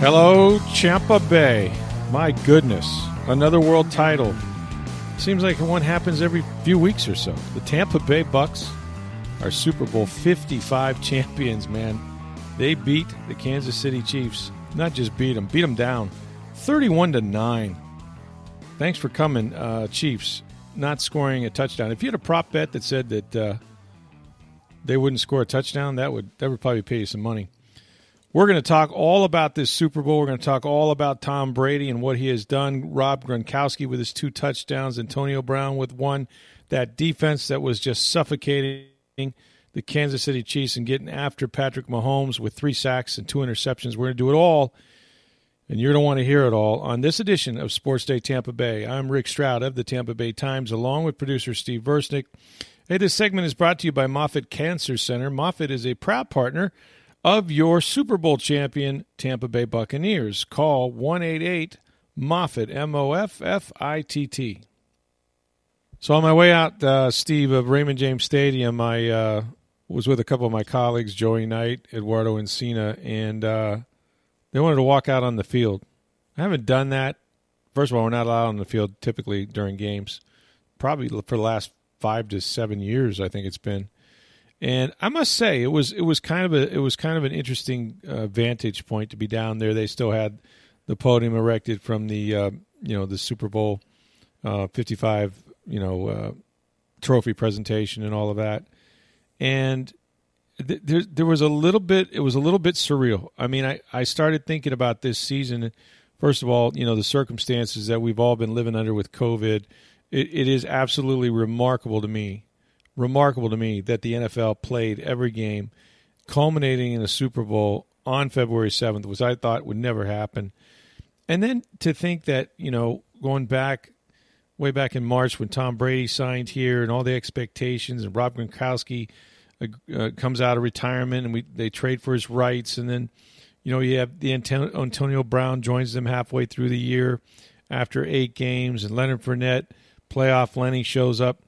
Hello, Champa Bay. My goodness, another world title. Seems like one happens every few weeks or so. The Tampa Bay Bucks are Super Bowl 55 champions, man. They beat the Kansas City Chiefs. Not just beat them, beat them down 31 to 9. Thanks for coming, uh, Chiefs. Not scoring a touchdown. If you had a prop bet that said that uh, they wouldn't score a touchdown, that would that would probably pay you some money. We're going to talk all about this Super Bowl. We're going to talk all about Tom Brady and what he has done. Rob Gronkowski with his two touchdowns, Antonio Brown with one. That defense that was just suffocating the Kansas City Chiefs and getting after Patrick Mahomes with three sacks and two interceptions. We're going to do it all, and you're going to want to hear it all on this edition of Sports Day Tampa Bay. I'm Rick Stroud of the Tampa Bay Times, along with producer Steve Versnick. Hey, this segment is brought to you by Moffitt Cancer Center. Moffitt is a proud partner of your Super Bowl champion Tampa Bay Buccaneers. Call 188 Moffitt, M O F F I T T. So on my way out, uh, Steve, of Raymond James Stadium, I uh, was with a couple of my colleagues, Joey Knight, Eduardo Encina, and uh, they wanted to walk out on the field. I haven't done that. First of all, we're not allowed on the field typically during games. Probably for the last five to seven years, I think it's been. And I must say, it was it was kind of a it was kind of an interesting uh, vantage point to be down there. They still had the podium erected from the uh, you know the Super Bowl uh, fifty five you know uh, trophy presentation and all of that, and th- there there was a little bit it was a little bit surreal. I mean, I I started thinking about this season. First of all, you know the circumstances that we've all been living under with COVID. It, it is absolutely remarkable to me remarkable to me that the NFL played every game, culminating in a Super Bowl on February 7th, which I thought would never happen. And then to think that, you know, going back way back in March when Tom Brady signed here and all the expectations and Rob Gronkowski uh, uh, comes out of retirement and we they trade for his rights and then you know you have the Antonio Brown joins them halfway through the year after 8 games and Leonard Fournette playoff Lenny shows up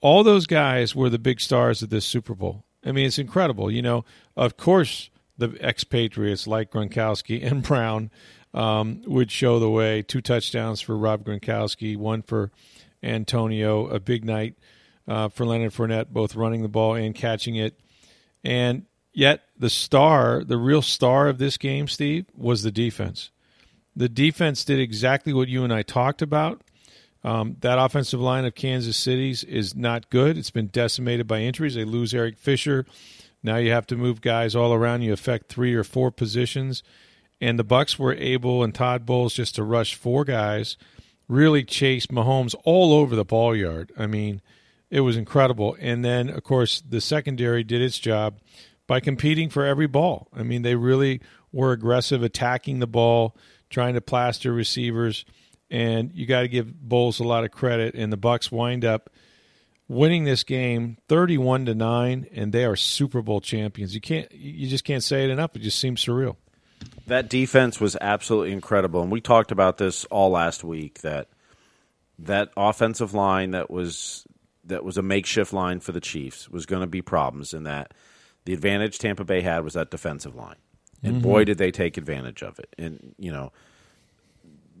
all those guys were the big stars of this Super Bowl. I mean, it's incredible. You know, of course, the expatriates like Gronkowski and Brown um, would show the way. Two touchdowns for Rob Gronkowski, one for Antonio, a big night uh, for Leonard Fournette, both running the ball and catching it. And yet, the star, the real star of this game, Steve, was the defense. The defense did exactly what you and I talked about. Um, that offensive line of Kansas City's is not good. It's been decimated by injuries. They lose Eric Fisher. Now you have to move guys all around. You affect three or four positions, and the Bucks were able and Todd Bowles just to rush four guys, really chase Mahomes all over the ball yard. I mean, it was incredible. And then of course the secondary did its job by competing for every ball. I mean, they really were aggressive, attacking the ball, trying to plaster receivers and you got to give Bowles a lot of credit. And the Bucks wind up winning this game 31 to 9 and they are Super Bowl champions. You can't you just can't say it enough. It just seems surreal. That defense was absolutely incredible and we talked about this all last week that that offensive line that was that was a makeshift line for the Chiefs was going to be problems in that the advantage Tampa Bay had was that defensive line. And mm-hmm. boy did they take advantage of it. And you know,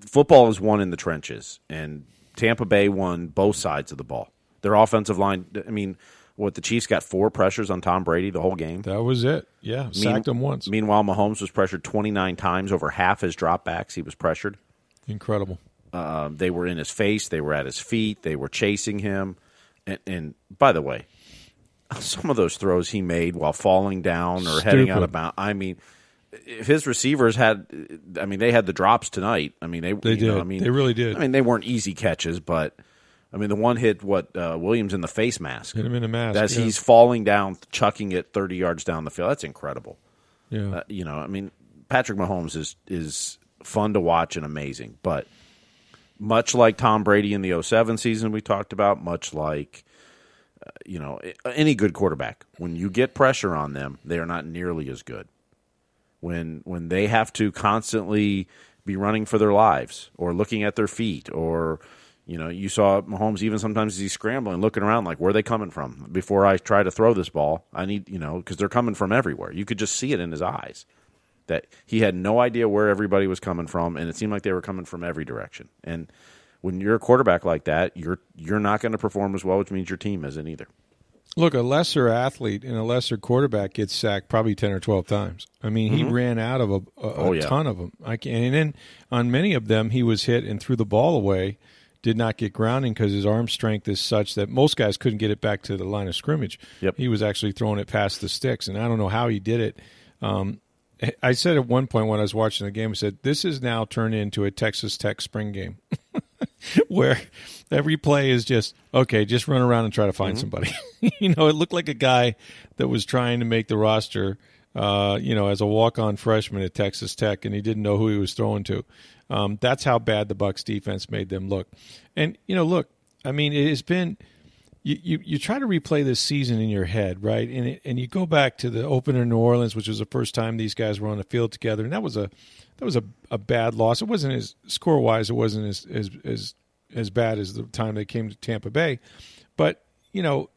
football is won in the trenches, and Tampa Bay won both sides of the ball. Their offensive line, I mean, what the Chiefs got four pressures on Tom Brady the whole game. That was it. Yeah, mean, sacked him once. Meanwhile, Mahomes was pressured 29 times over half his dropbacks. He was pressured. Incredible. Uh, they were in his face. They were at his feet. They were chasing him. And, and, by the way, some of those throws he made while falling down or Stupid. heading out of bounds. I mean, if his receivers had, I mean, they had the drops tonight. I mean, they they did. Know, I mean, they really did. I mean, they weren't easy catches, but I mean, the one hit what uh, Williams in the face mask. Hit him in the mask. As yeah. he's falling down, chucking it 30 yards down the field. That's incredible. yeah. Uh, you know, I mean, Patrick Mahomes is is fun to watch and amazing, but much like Tom Brady in the 07 season we talked about, much like uh, you know, any good quarterback, when you get pressure on them, they are not nearly as good. When when they have to constantly be running for their lives or looking at their feet or you know, you saw Mahomes even sometimes he's scrambling, looking around like, where are they coming from? Before I try to throw this ball, I need, you know, because they're coming from everywhere. You could just see it in his eyes that he had no idea where everybody was coming from, and it seemed like they were coming from every direction. And when you're a quarterback like that, you're you're not going to perform as well, which means your team isn't either. Look, a lesser athlete and a lesser quarterback gets sacked probably ten or twelve times. I mean, he ran out of a, a, Oh, a yeah. ton of them. I can, and then on many of them, he was hit and threw the ball away. Did not get grounding because his arm strength is such that most guys couldn't get it back to the line of scrimmage. Yep. He was actually throwing it past the sticks, and I don't know how he did it. Um, I said at one point when I was watching the game, I said, "This is now turned into a Texas Tech spring game." where every play is just okay, just run around and try to find somebody. you know, it looked like a guy that was trying to make the roster. Uh, you know, as a walk-on freshman at Texas Tech, and he didn't know who he was throwing to. Um, that's how bad the Bucks defense made them look. And you know, look, I mean, it has been. You, you, you try to replay this season in your head, right? And it, and you go back to the opener in New Orleans, which was the first time these guys were on the field together, and that was a that was a, a bad loss. It wasn't as score wise, it wasn't as, as as as bad as the time they came to Tampa Bay, but you know,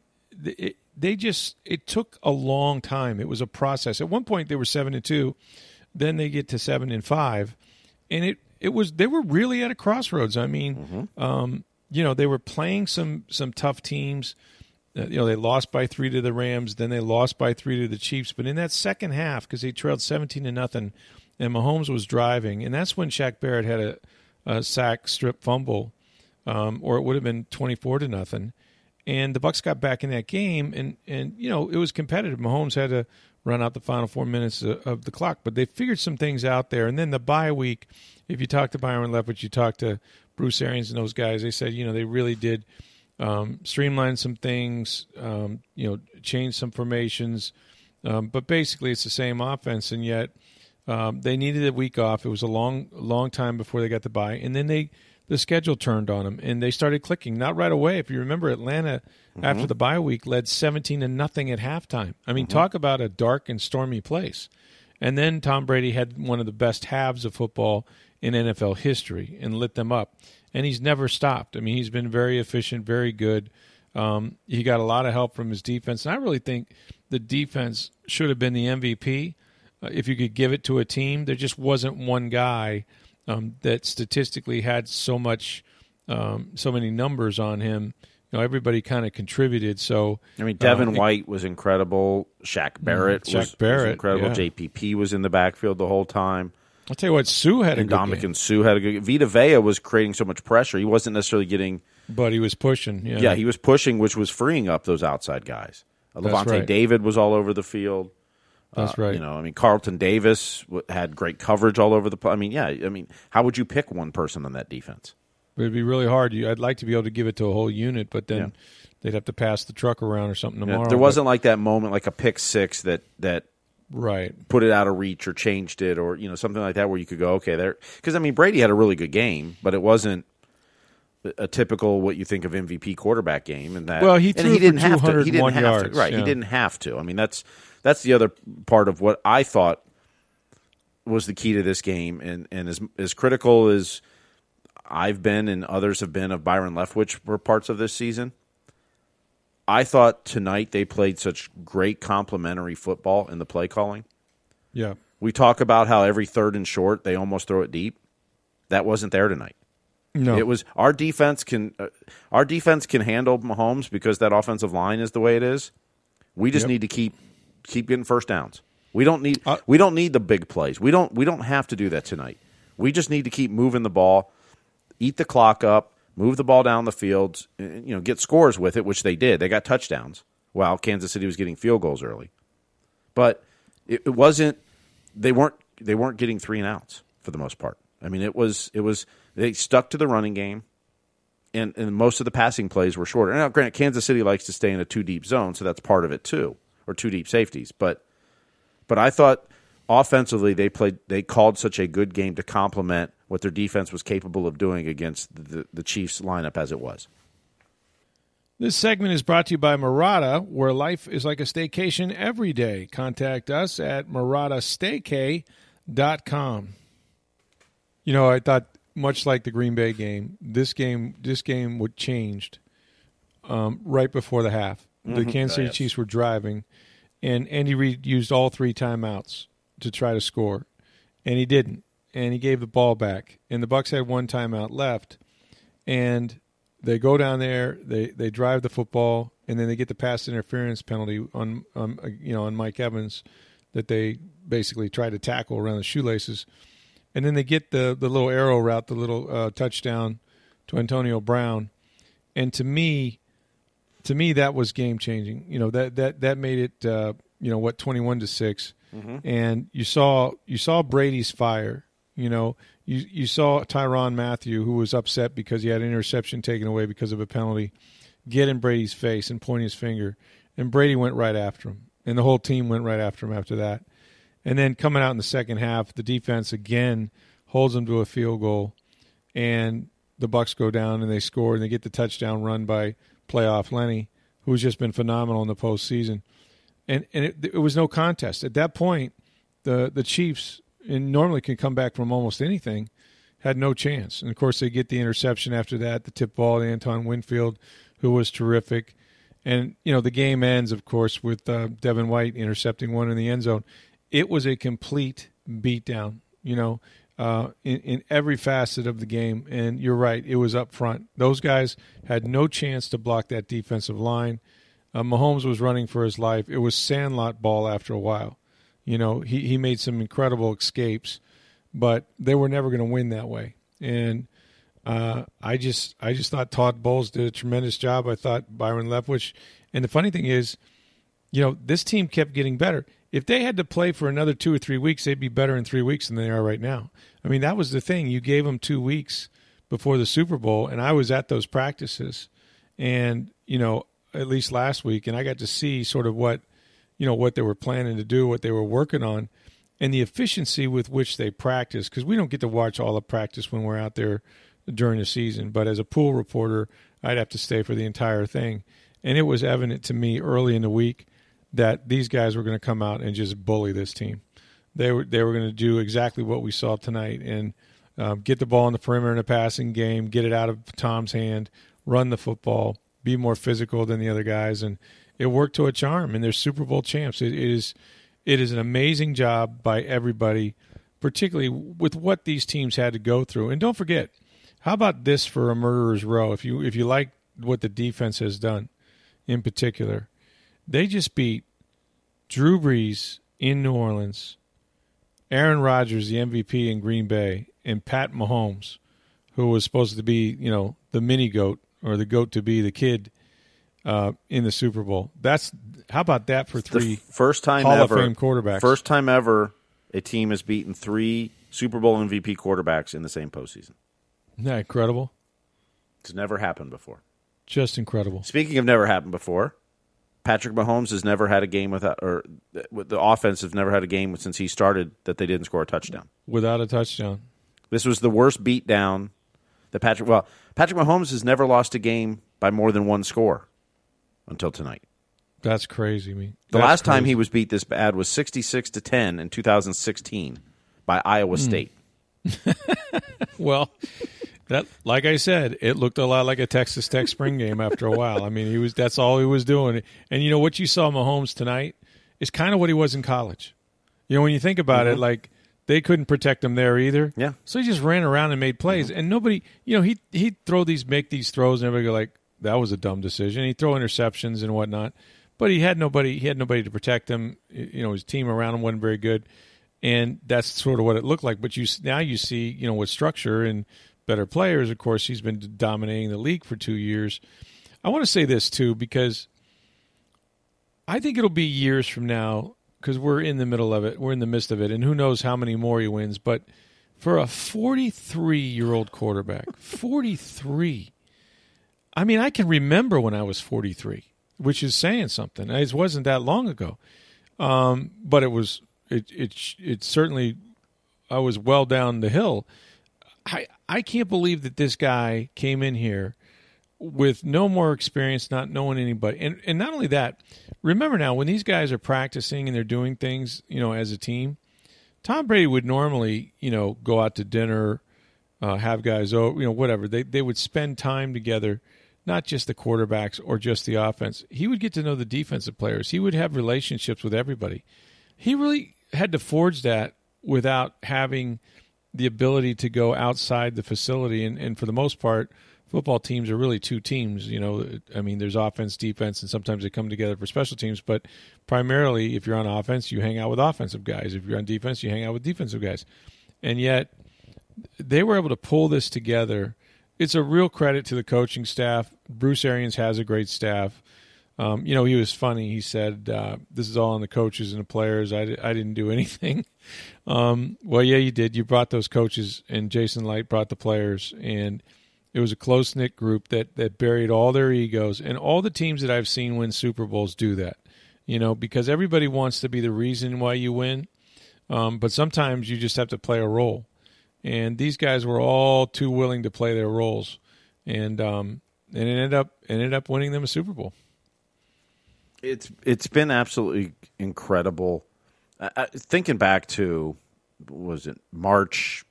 it, they just it took a long time. It was a process. At one point, they were seven and two, then they get to seven and five, and it it was they were really at a crossroads. I mean, um, you know, they were playing some some tough teams. Uh, you know, they lost by three to the Rams, then they lost by three to the Chiefs. But in that second half, because they trailed seventeen to nothing, and Mahomes was driving, and that's when Shaq Barrett had a, a sack strip fumble, um, or it would have been twenty four to nothing. And the Bucks got back in that game, and and you know it was competitive. Mahomes had to run out the final four minutes of, of the clock, but they figured some things out there. And then the bye week, if you talk to Byron Leftwich, you talk to Bruce Arians and those guys, they said you know they really did um, streamline some things, um, you know, change some formations, um, but basically it's the same offense, and yet um, they needed a week off. It was a long, long time before they got the bye, and then they the schedule turned on them, and they started clicking. Not right away. If you remember, Atlanta after the bye week led seventeen to nothing at halftime. I mean, talk about a dark and stormy place. And then Tom Brady had one of the best halves of football in NFL history and lit them up. And he's never stopped. I mean, he's been very efficient, very good. Um, he got a lot of help from his defense. And I really think the defense should have been the MVP if you could give it to a team. There just wasn't one guy um, that statistically had so much, um, so many numbers on him. You know, everybody kind of contributed. So I mean, Devin um, White was incredible. Shaq Barrett, Shaq was, was Barrett, incredible. yeah. JPP was in the backfield the whole time. I'll tell you what, Suh had a And good Dominic game, and Suh had a good. Vita Vea was creating so much pressure. He wasn't necessarily getting. but he was pushing. Yeah, Yeah, he was pushing, which was freeing up those outside guys. Uh, Lavonte right. David was all over the field. That's Uh, right. You know, I mean, Carlton Davis w- had great coverage all over the. I mean, yeah. I mean, how would you pick one person on that defense? It'd be really hard. You, I'd like to be able to give it to a whole unit, but then Yeah. they'd have to pass the truck around or something Yeah, tomorrow. there wasn't like that moment, like a pick six that that right. put it out of reach or changed it or you know something like that where you could go okay there because I mean Brady had a really good game but it wasn't a- typical what you think of MVP quarterback game and that Well, he and threw he didn't have to he didn't 201 have yards, to right yeah. he didn't have to I mean that's that's the other part of what I thought was the key to this game and and as as critical as I've been and others have been of Byron Leftwich for parts of this season I thought tonight they played such great complementary football in the play calling Yeah. we talk about how every third and short they almost throw it deep. That wasn't there tonight. No. It was our defense can uh, our defense can handle Mahomes because that offensive line is the way it is. We just Yep. need to keep keep getting first downs. We don't need Uh, we don't need the big plays. We don't we don't have to do that tonight. We just need to keep moving the ball, eat the clock up, move the ball down the field, and, you know, get scores with it, which they did. They got touchdowns while Kansas City was getting field goals early. But it, it wasn't they weren't they weren't getting three and outs for the most part. I mean, it was it was they stuck to the running game, and, and most of the passing plays were shorter. Now, granted, Kansas City likes to stay in a two deep zone, so that's part of it too, or two deep safeties. But but I thought offensively they played they called such a good game to complement what their defense was capable of doing against the, the Chiefs lineup as it was. This segment is brought to you by Murata, where life is like a staycation every day. Contact us at muratastayk.com. You know, I thought much like the Green Bay game, this game this game would changed um, right before the half. The Mhm. Kansas City Yes. Chiefs were driving, and Andy Reid used all three timeouts to try to score, and he didn't, and he gave the ball back, and the Bucks had one timeout left, and they go down there, they they drive the football, and then they get the pass interference penalty on um, you know on Mike Evans that they basically try to tackle around the shoelaces, and then they get the the little arrow route, the little uh, touchdown to Antonio Brown, and to me, to me that was game changing. You know that that that made it uh, you know what twenty one to 6 and you saw you saw Brady's fire. You know you you saw Tyrann Mathieu who was upset because he had an interception taken away because of a penalty, get in Brady's face and point his finger, and Brady went right after him, and the whole team went right after him after that. And then coming out in the second half, the defense again holds them to a field goal, and the Bucks go down and they score and they get the touchdown run by playoff Lenny, who's just been phenomenal in the postseason. And and it, it was no contest at that point. The the Chiefs and normally can come back from almost anything, had no chance. And of course they get the interception after that, the tip ball to Antoine Winfield, who was terrific. And you know the game ends, of course, with uh, Devin White intercepting one in the end zone. It was a complete beatdown. You know, uh, in, in every facet of the game. And you're right, it was up front. Those guys had no chance to block that defensive line. Uh, Mahomes was running for his life. It was sandlot ball after a while. You know, he, he made some incredible escapes, but they were never going to win that way. And uh, I just I just thought Todd Bowles did a tremendous job. I thought Byron Leftwich. And the funny thing is, you know, this team kept getting better. If they had to play for another two or three weeks, they'd be better in three weeks than they are right now. I mean, that was the thing. You gave them two weeks before the Super Bowl, and I was at those practices, and you know, at least last week, and I got to see sort of what, you know, what they were planning to do, what they were working on, and the efficiency with which they practice. Because we don't get to watch all the practice when we're out there during the season, but as a pool reporter, I'd have to stay for the entire thing, and it was evident to me early in the week that these guys were going to come out and just bully this team. They were they were going to do exactly what we saw tonight and um, get the ball in the perimeter in a passing game, get it out of Tom's hand, run the football, be more physical than the other guys, and it worked to a charm. And they're Super Bowl champs. It, it is it is an amazing job by everybody, particularly with what these teams had to go through. And don't forget, how about this for a murderer's row? If you if you like what the defense has done, in particular, they just beat Drew Brees in New Orleans, Aaron Rodgers, the MVP in Green Bay, and Pat Mahomes, who was supposed to be, you know, the mini goat or the goat to be the kid uh, in the Super Bowl. That's how about that for three f- first time Hall ever, of Fame quarterbacks? First time ever, a team has beaten three Super Bowl MVP quarterbacks in the same postseason. Isn't that incredible? It's never happened before. Just incredible. Speaking of never happened before, Patrick Mahomes has never had a game without, or the offense has never had a game since he started that they didn't score a touchdown. Without a touchdown. This was the worst beatdown that Patrick. Well, Patrick Mahomes has never lost a game by more than one score until tonight. That's crazy. Mean, The that's last time he was beat this bad was sixty-six to ten in two thousand sixteen by Iowa Hmm. State. Well, that like I said, it looked a lot like a Texas Tech spring game after a while. I mean, he was that's all he was doing. And you know what you saw Mahomes tonight is kind of what he was in college. You know, when you think about it, like they couldn't protect him there either. Mm-hmm. Yeah. Mm-hmm. So he just ran around and made plays, and nobody, you know, he he'd throw these, make these throws, and everybody go like, "That was a dumb decision." He'd throw interceptions and whatnot, but he had nobody. He had nobody to protect him. You know, his team around him wasn't very good, and that's sort of what it looked like. But you now you see, you know, with structure and better players. Of course, he's been dominating the league for two years. I want to say this too because I think it'll be years from now because we're in the middle of it. We're in the midst of it, and who knows how many more he wins. But for a 43 year old quarterback, 43, I mean, I can remember when I was 43, which is saying something. It wasn't that long ago, um, but it was. It it it certainly. I was well down the hill. I I can't believe that this guy came in here with no more experience, not knowing anybody, and and not only that. Remember now, when these guys are practicing and they're doing things, you know, as a team, Tom Brady would normally, you know, go out to dinner, uh, have guys over, you know, whatever. They they would spend time together, not just the quarterbacks or just the offense. He would get to know the defensive players. He would have relationships with everybody. He really had to forge that without having the ability to go outside the facility and, and for the most part football teams are really two teams. You know, I mean, there's offense, defense, and sometimes they come together for special teams. But primarily, if you're on offense, you hang out with offensive guys. If you're on defense, you hang out with defensive guys. And yet, they were able to pull this together. It's a real credit to the coaching staff. Bruce Arians has a great staff. Um, you know, he was funny. He said, uh, "This is all on the coaches and the players. I, I didn't do anything." Um, well, yeah, you did. You brought those coaches, and Jason Licht brought the players, and it was a close knit group that that buried all their egos, and all the teams that I've seen win Super Bowls do that. You know, because everybody wants to be the reason why you win, um, but sometimes you just have to play a role. And these guys were all too willing to play their roles, and um, and it ended up ended up winning them a Super Bowl. It's it's been absolutely incredible. Uh, thinking back to was it March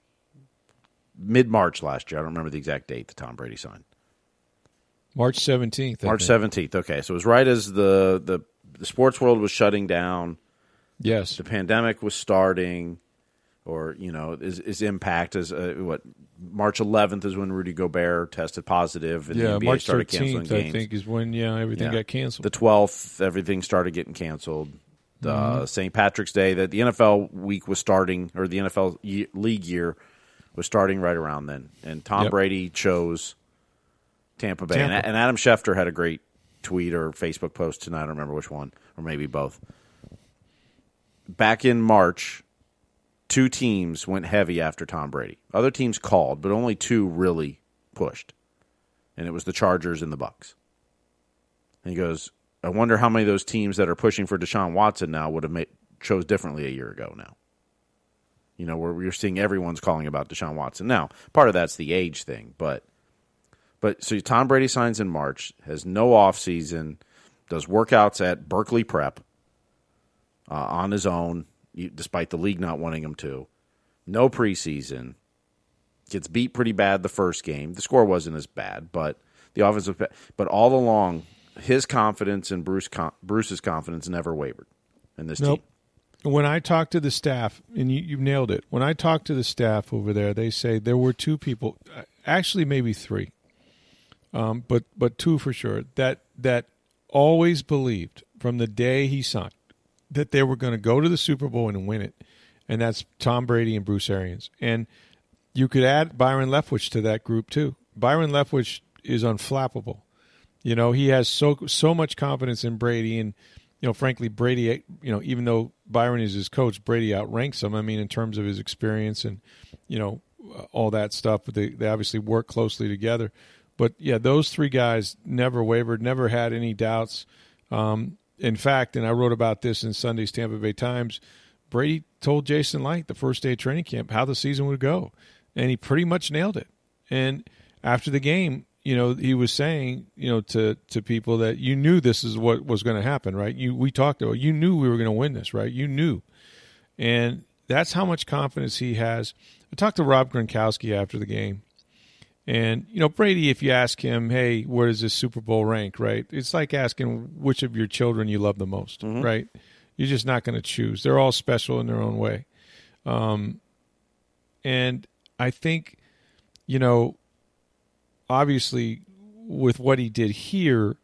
mid March last year. I don't remember the exact date that Tom Brady signed. March seventeenth. March seventeenth. Okay, so it was right as the, the the sports world was shutting down. Yes, the pandemic was starting, or you know, his, his impact is uh, what March 11th is when Rudy Gobert tested positive, and yeah, the NBA March started 13th, canceling games. I think is when yeah everything Yeah. got canceled. The 12th, everything started getting canceled. Uh, Mm-hmm. St. Patrick's Day, that the NFL week was starting, or the NFL ye- league year was starting right around then. And Tom Yep. Brady chose Tampa Bay. Tampa. And, and Adam Schefter had a great tweet or Facebook post tonight. I don't remember which one, or maybe both. Back in March, two teams went heavy after Tom Brady. Other teams called, but only two really pushed. And it was the Chargers and the Bucks. And he goes, I wonder how many of those teams that are pushing for Deshaun Watson now would have made, chose differently a year ago now. You know, where we're seeing everyone's calling about Deshaun Watson. Now, part of that's the age thing, but but so Tom Brady signs in March, has no off season, does workouts at Berkeley Prep uh, on his own, despite the league not wanting him to. No preseason. Gets beat pretty bad the first game. The score wasn't as bad, but the offensive. But all along, his confidence and Bruce Bruce's confidence never wavered in this Nope. team. when I talked to the staff, and you, you nailed it. When I talked to the staff over there, they say there were two people, actually maybe three, um, but but two for sure that that always believed from the day he signed that they were going to go to the Super Bowl and win it, and that's Tom Brady and Bruce Arians. And you could add Byron Leftwich to that group too. Byron Leftwich is unflappable. You know, he has so so much confidence in Brady, and you know, frankly, Brady. You know, even though Byron is his coach, Brady outranks him. I mean, in terms of his experience and you know all that stuff. But they they obviously work closely together. But yeah, those three guys never wavered, never had any doubts. Um, in fact, and I wrote about this in Sunday's Tampa Bay Times. Brady told Jason Licht the first day of training camp how the season would go, and he pretty much nailed it. And after the game, you know, he was saying, you know, to to people that you knew this is what was going to happen, right? You we talked about, you knew we were going to win this, right? You knew, and that's how much confidence he has. I talked to Rob Gronkowski after the game, and you know, Brady, if you ask him, hey, where does this Super Bowl rank, right? It's like asking which of your children you love the most, right? You're just not going to choose. They're all special in their own way, um, and I think, you know, obviously with what he did here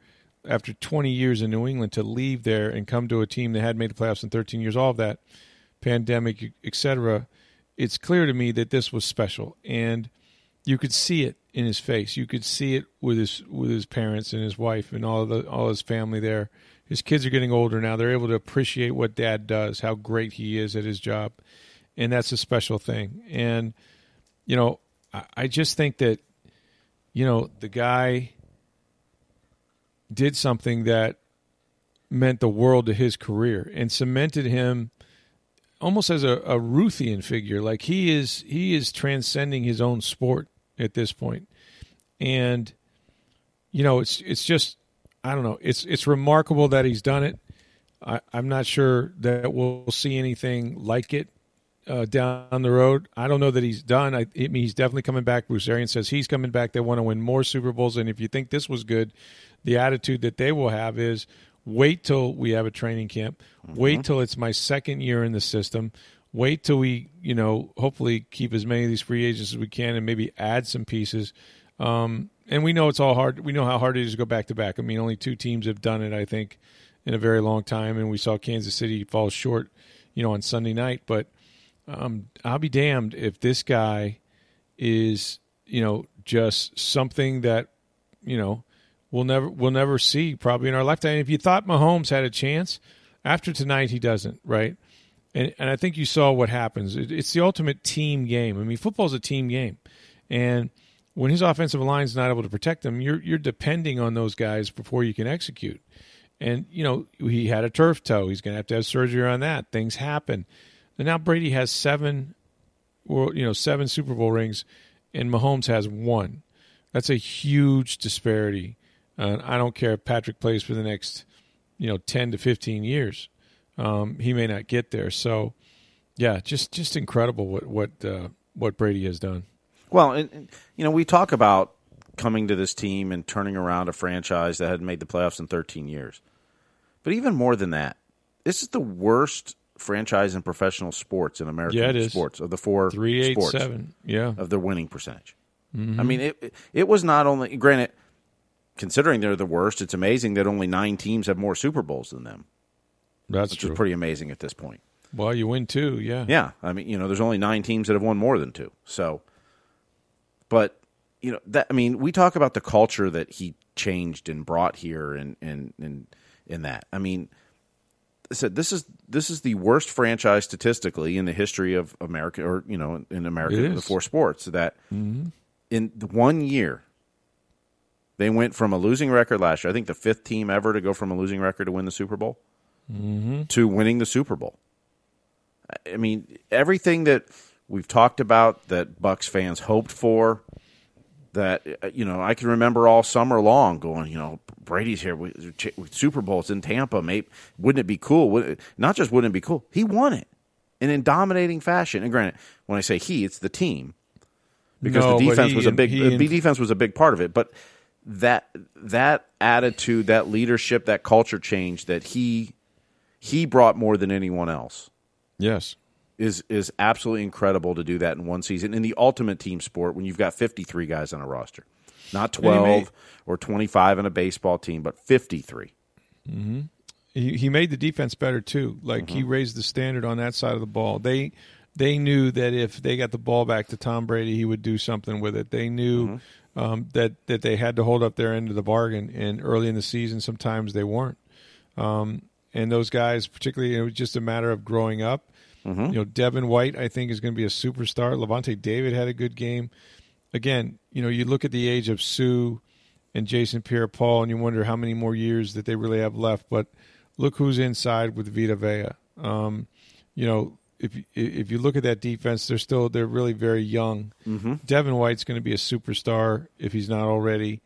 after 20 years in New England to leave there and come to a team that had made the playoffs in 13 years, all of that pandemic, etc. It's clear to me that this was special, and you could see it in his face. You could see it with his with his parents and his wife and all the all his family there. His kids are getting older now. They're able to appreciate what dad does, how great he is at his job, and that's a special thing. And you know, I, I just think that you know the guy did something that meant the world to his career and cemented him almost as a, a Ruthian figure. Like he is he is transcending his own sport at this point. And you know, it's it's just I don't know. It's it's remarkable that he's done it. I, I'm not sure that we'll see anything like it uh, down the road. I don't know that he's done. I, I mean, he's definitely coming back. Bruce Arians says he's coming back. They want to win more Super Bowls. And if you think this was good, the attitude that they will have is wait till we have a training camp. Mm-hmm. Wait till it's my second year in the system. Wait till we, you know, hopefully keep as many of these free agents as we can and maybe add some pieces. Um, and we know it's all hard. We know how hard it is to go back to back. I mean, only two teams have done it, I think, in a very long time. And we saw Kansas City fall short, you know, on Sunday night. But um, I'll be damned if this guy is, you know, just something that, you know, we'll never we'll never see probably in our lifetime. If you thought Mahomes had a chance, after tonight he doesn't, right? And and I think you saw what happens. It, it's the ultimate team game. I mean, football's a team game, and when his offensive line is not able to protect them, you're you're depending on those guys before you can execute. And you know he had a turf toe. He's going to have to have surgery on that. Things happen. And now Brady has seven, you know, seven Super Bowl rings, and Mahomes has one. That's a huge disparity uh, I don't care if Patrick plays for the next, you know, ten to fifteen years. Um, he may not get there. So, yeah, just just incredible what what uh, what Brady has done. Well, and, and, you know, we talk about coming to this team and turning around a franchise that hadn't made the playoffs in 13 years. But even more than that, this is the worst franchise in professional sports in American yeah, sports of the four three eight sports seven yeah of their winning percentage. Mm-hmm. I mean, it it was not only granted considering they're the worst, it's amazing that only nine teams have more Super Bowls than them. That's which true. is pretty amazing at this point. Well, you win two, yeah. Yeah, I mean, you know, there's only nine teams that have won more than two. So, but you know, that I mean, we talk about the culture that he changed and brought here, and and and in that. I mean, I said this is this is the worst franchise statistically in the history of America, or you know, in America, the four sports. That mm-hmm. in the one year they went from a losing record last year, I think the fifth team ever to go from a losing record to win the Super Bowl, mm-hmm. to winning the Super Bowl. I mean, everything that we've talked about that Bucks fans hoped for, that you know, I can remember all summer long going, you know, Brady's here with, with Super Bowls in Tampa. Maybe wouldn't it be cool? Not just wouldn't it be cool, he won it, and in dominating fashion. And granted, when I say he, it's the team because no, the defense he, was a big he, the defense was a big part of it, but that that attitude, that leadership, that culture change that he he brought more than anyone else. Yes. Is is absolutely incredible to do that in one season in the ultimate team sport when you've got 53 guys on a roster. Not 12 made, or 25 in a baseball team, but 53. Mm-hmm. He, he made the defense better too. Like mm-hmm. he raised the standard on that side of the ball. They they knew that if they got the ball back to Tom Brady, he would do something with it. They knew mm-hmm um, that that they had to hold up their end of the bargain. And early in the season, sometimes they weren't. Um, and those guys, particularly, it was just a matter of growing up. Mm-hmm. You know, Devin White, I think, is going to be a superstar. Lavonte David had a good game. Again, you know, you look at the age of Suh and Jason Pierre-Paul, and you wonder how many more years that they really have left. But look who's inside with Vita Vea. Um, you know, if if you look at that defense, they're still they're really very young. Mm-hmm. Devin White's going to be a superstar if he's not already.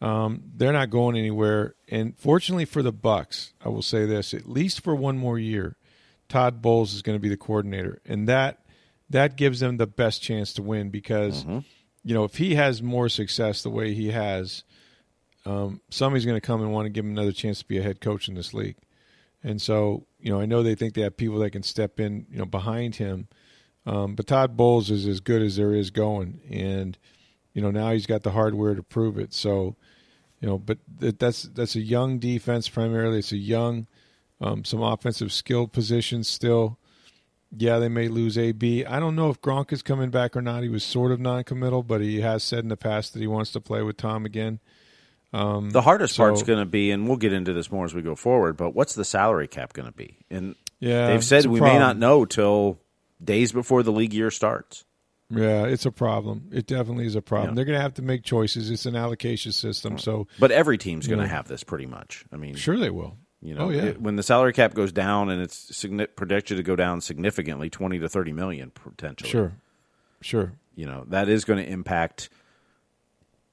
Um, they're not going anywhere, and fortunately for the Bucks, I will say this: at least for one more year, Todd Bowles is going to be the coordinator, and that that gives them the best chance to win because mm-hmm. you know if he has more success the way he has, um, somebody's going to come and want to give him another chance to be a head coach in this league. And so, you know, I know they think they have people that can step in, you know, behind him. Um, but Todd Bowles is as good as there is going, and you know now he's got the hardware to prove it. So, you know, but that's that's a young defense primarily. It's a young, um, some offensive skill positions still. Yeah, they may lose AB. I don't know if Gronk is coming back or not. He was sort of non-committal, but he has said in the past that he wants to play with Tom again. Um, the hardest so, part's going to be, and we'll get into this more as we go forward. But what's the salary cap going to be? And yeah, they've said we problem. may not know till days before the league year starts. Yeah, it's a problem. It definitely is a problem. Yeah. They're going to have to make choices. It's an allocation system, so But every team's going to have this pretty much. I mean, sure they will. you know, oh yeah, it- when the salary cap goes down and it's signi- projected to go down significantly, twenty to thirty million potentially. sure, sure. you know that is going to impact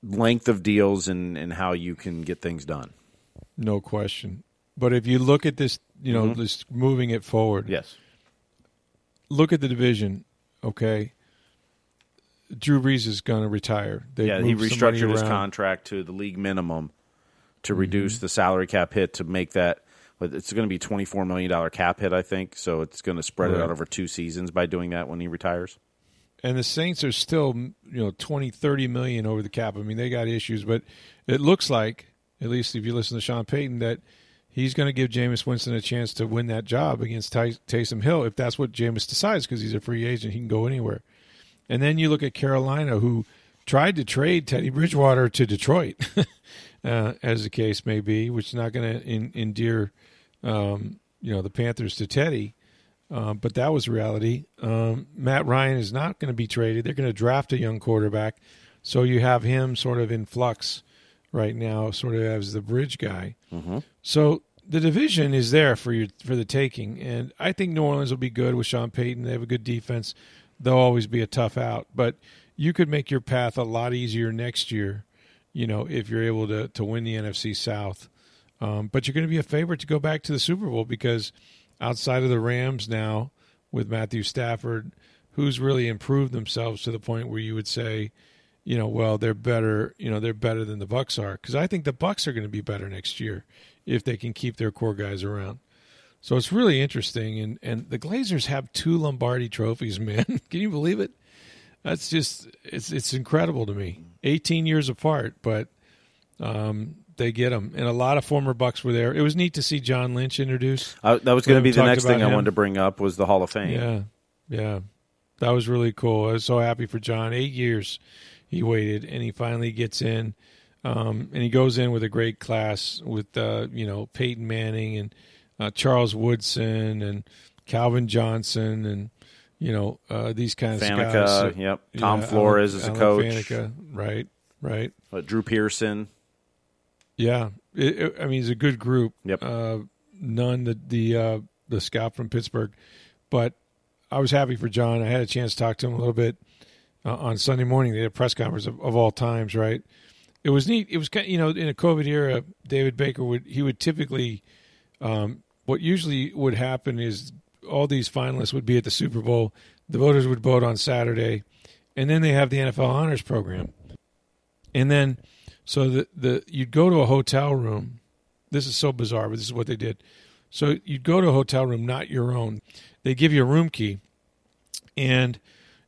length of deals and and how you can get things done. No question. But if you look at this, you know, Mhm. this moving it forward. Yes. Look at the division. Okay. Drew Brees is going to retire. They yeah, he moved some money restructured his contract to the league minimum to Mm-hmm. reduce the salary cap hit to make that. But it's going to be twenty four million dollar cap hit, I think. So it's going to spread it out over two seasons by doing that when he retires. and the Saints are still, you know, 20, 30 million over the cap. I mean, they got issues, but it looks like, at least if you listen to Sean Payton, that he's going to give Jameis Winston a chance to win that job against Ty- Taysom Hill if that's what Jameis decides because he's a free agent. He can go anywhere. And then you look at Carolina, who tried to trade Teddy Bridgewater to Detroit, uh, as the case may be, which is not going to endear, um, you know, the Panthers to Teddy. Um, but that was reality. Um, Matt Ryan is not going to be traded. They're going to draft a young quarterback, so you have him sort of in flux right now, sort of as the bridge guy. So the division is there for you for the taking, and I think New Orleans will be good with Sean Payton. They have a good defense. They'll always be a tough out, but you could make your path a lot easier next year. You know, if you're able to to win the NFC South, um, but you're going to be a favorite to go back to the Super Bowl because outside of the Rams now with Matthew Stafford, who's really improved themselves to the point where you would say, you know, well, they're better, you know, they're better than the Bucks are because I think the Bucks are going to be better next year if they can keep their core guys around. So it's really interesting, and and the Glazers have two Lombardi trophies, man. can you believe it? That's just it's it's incredible to me. 18 years apart, but um, they get them, and a lot of former Bucks were there. It was neat to see John Lynch introduced. Uh, that was going to be the next thing about I wanted to bring up was the Hall of Fame. Yeah, yeah, that was really cool. I was so happy for John. Eight years he waited, and he finally gets in, um, and he goes in with a great class with uh, you know Peyton Manning and uh, Charles Woodson and Calvin Johnson and you know uh, these kinds of guys. yep. Tom Yeah, Flores Alan- as a coach. Faneca, right, right. Uh, Drew Pearson. Yeah, it, it- I mean, it's a good group. Yep. Uh, Nunn the the uh, the scout from Pittsburgh, but I was happy for John. I had a chance to talk to him a little bit uh, on Sunday morning. They had a press conference of, of all times, right? It was neat. It was kind, of, you know, in a COVID era, David Baker would he would typically, um, what usually would happen is all these finalists would be at the Super Bowl. The voters would vote on Saturday, and then they have the NFL Honors Program, and then so the the you'd go to a hotel room. This is so bizarre, but this is what they did. So you'd go to a hotel room, not your own. They give you a room key, and